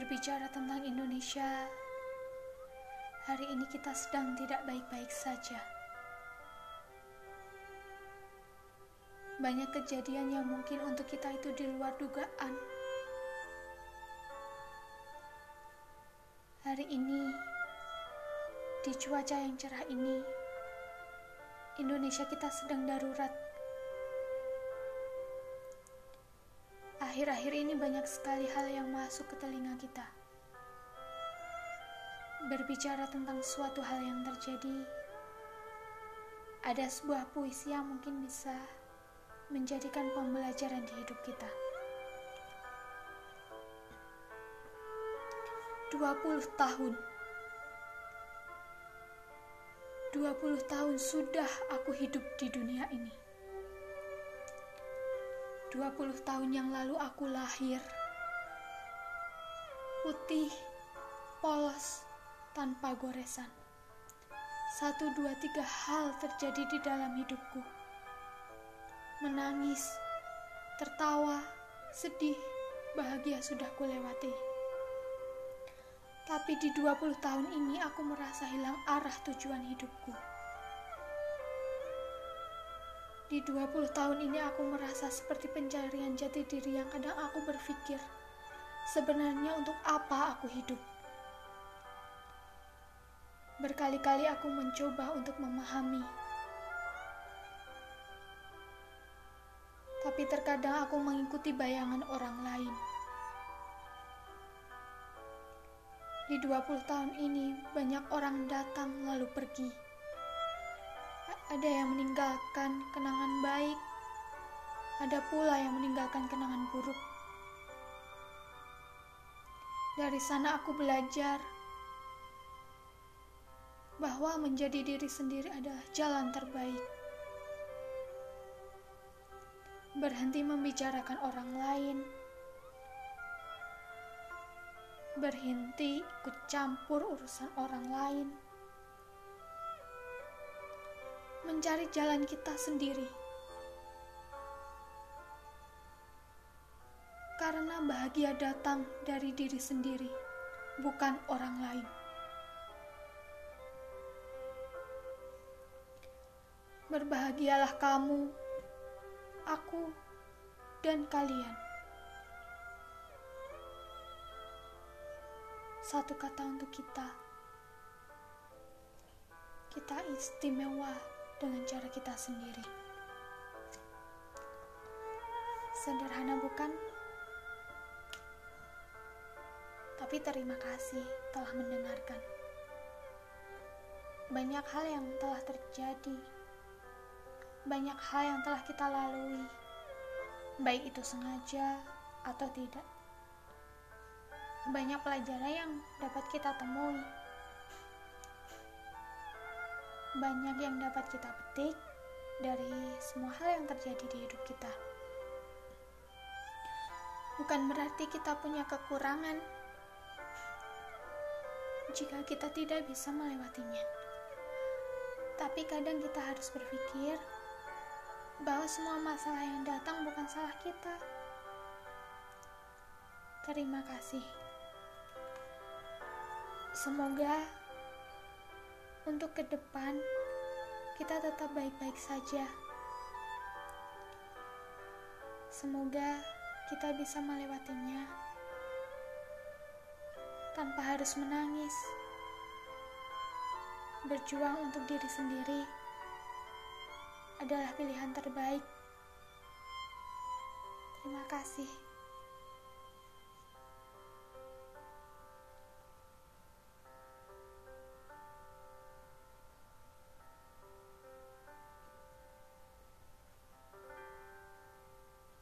Berbicara tentang Indonesia, hari ini kita sedang tidak baik-baik saja. Banyak kejadian yang mungkin untuk kita itu di luar dugaan. Hari ini, di cuaca yang cerah ini, Indonesia kita sedang darurat. Akhir-akhir ini banyak sekali hal yang masuk ke telinga kita. Berbicara tentang suatu hal yang terjadi, ada sebuah puisi yang mungkin bisa menjadikan pembelajaran di hidup kita. 20 tahun 20 tahun sudah aku hidup di dunia ini. 20 tahun yang lalu aku lahir. Putih, polos, tanpa goresan. Satu, dua, tiga hal terjadi di dalam hidupku. Menangis, tertawa, sedih, bahagia sudah kulewati. Tapi di 20 tahun ini aku merasa hilang arah tujuan hidupku. Di 20 tahun ini aku merasa seperti pencarian jati diri yang kadang aku berpikir, sebenarnya untuk apa aku hidup? Berkali-kali aku mencoba untuk memahami. Tapi terkadang aku mengikuti bayangan orang lain. Di 20 tahun ini banyak orang datang lalu pergi ada yang meninggalkan kenangan ada pula yang meninggalkan kenangan buruk. Dari sana aku belajar bahwa menjadi diri sendiri adalah jalan terbaik. Berhenti membicarakan orang lain, berhenti ikut campur urusan orang lain mencari jalan kita sendiri. Karena bahagia datang dari diri sendiri, bukan orang lain. Berbahagialah kamu, aku, dan kalian. Satu kata untuk kita. Kita istimewa dengan cara kita sendiri. Sederhana bukan? Tapi terima kasih telah mendengarkan. Banyak hal yang telah terjadi. Banyak hal yang telah kita lalui. Baik itu sengaja atau tidak. Banyak pelajaran yang dapat kita temui banyak yang dapat kita petik dari semua hal yang terjadi di hidup kita. Bukan berarti kita punya kekurangan jika kita tidak bisa melewatinya. Tapi kadang kita harus berpikir bahwa semua masalah yang datang bukan salah kita. Terima kasih. Semoga untuk ke depan kita tetap baik-baik saja. Semoga kita bisa melewatinya tanpa harus menangis. Berjuang untuk diri sendiri adalah pilihan terbaik. Terima kasih.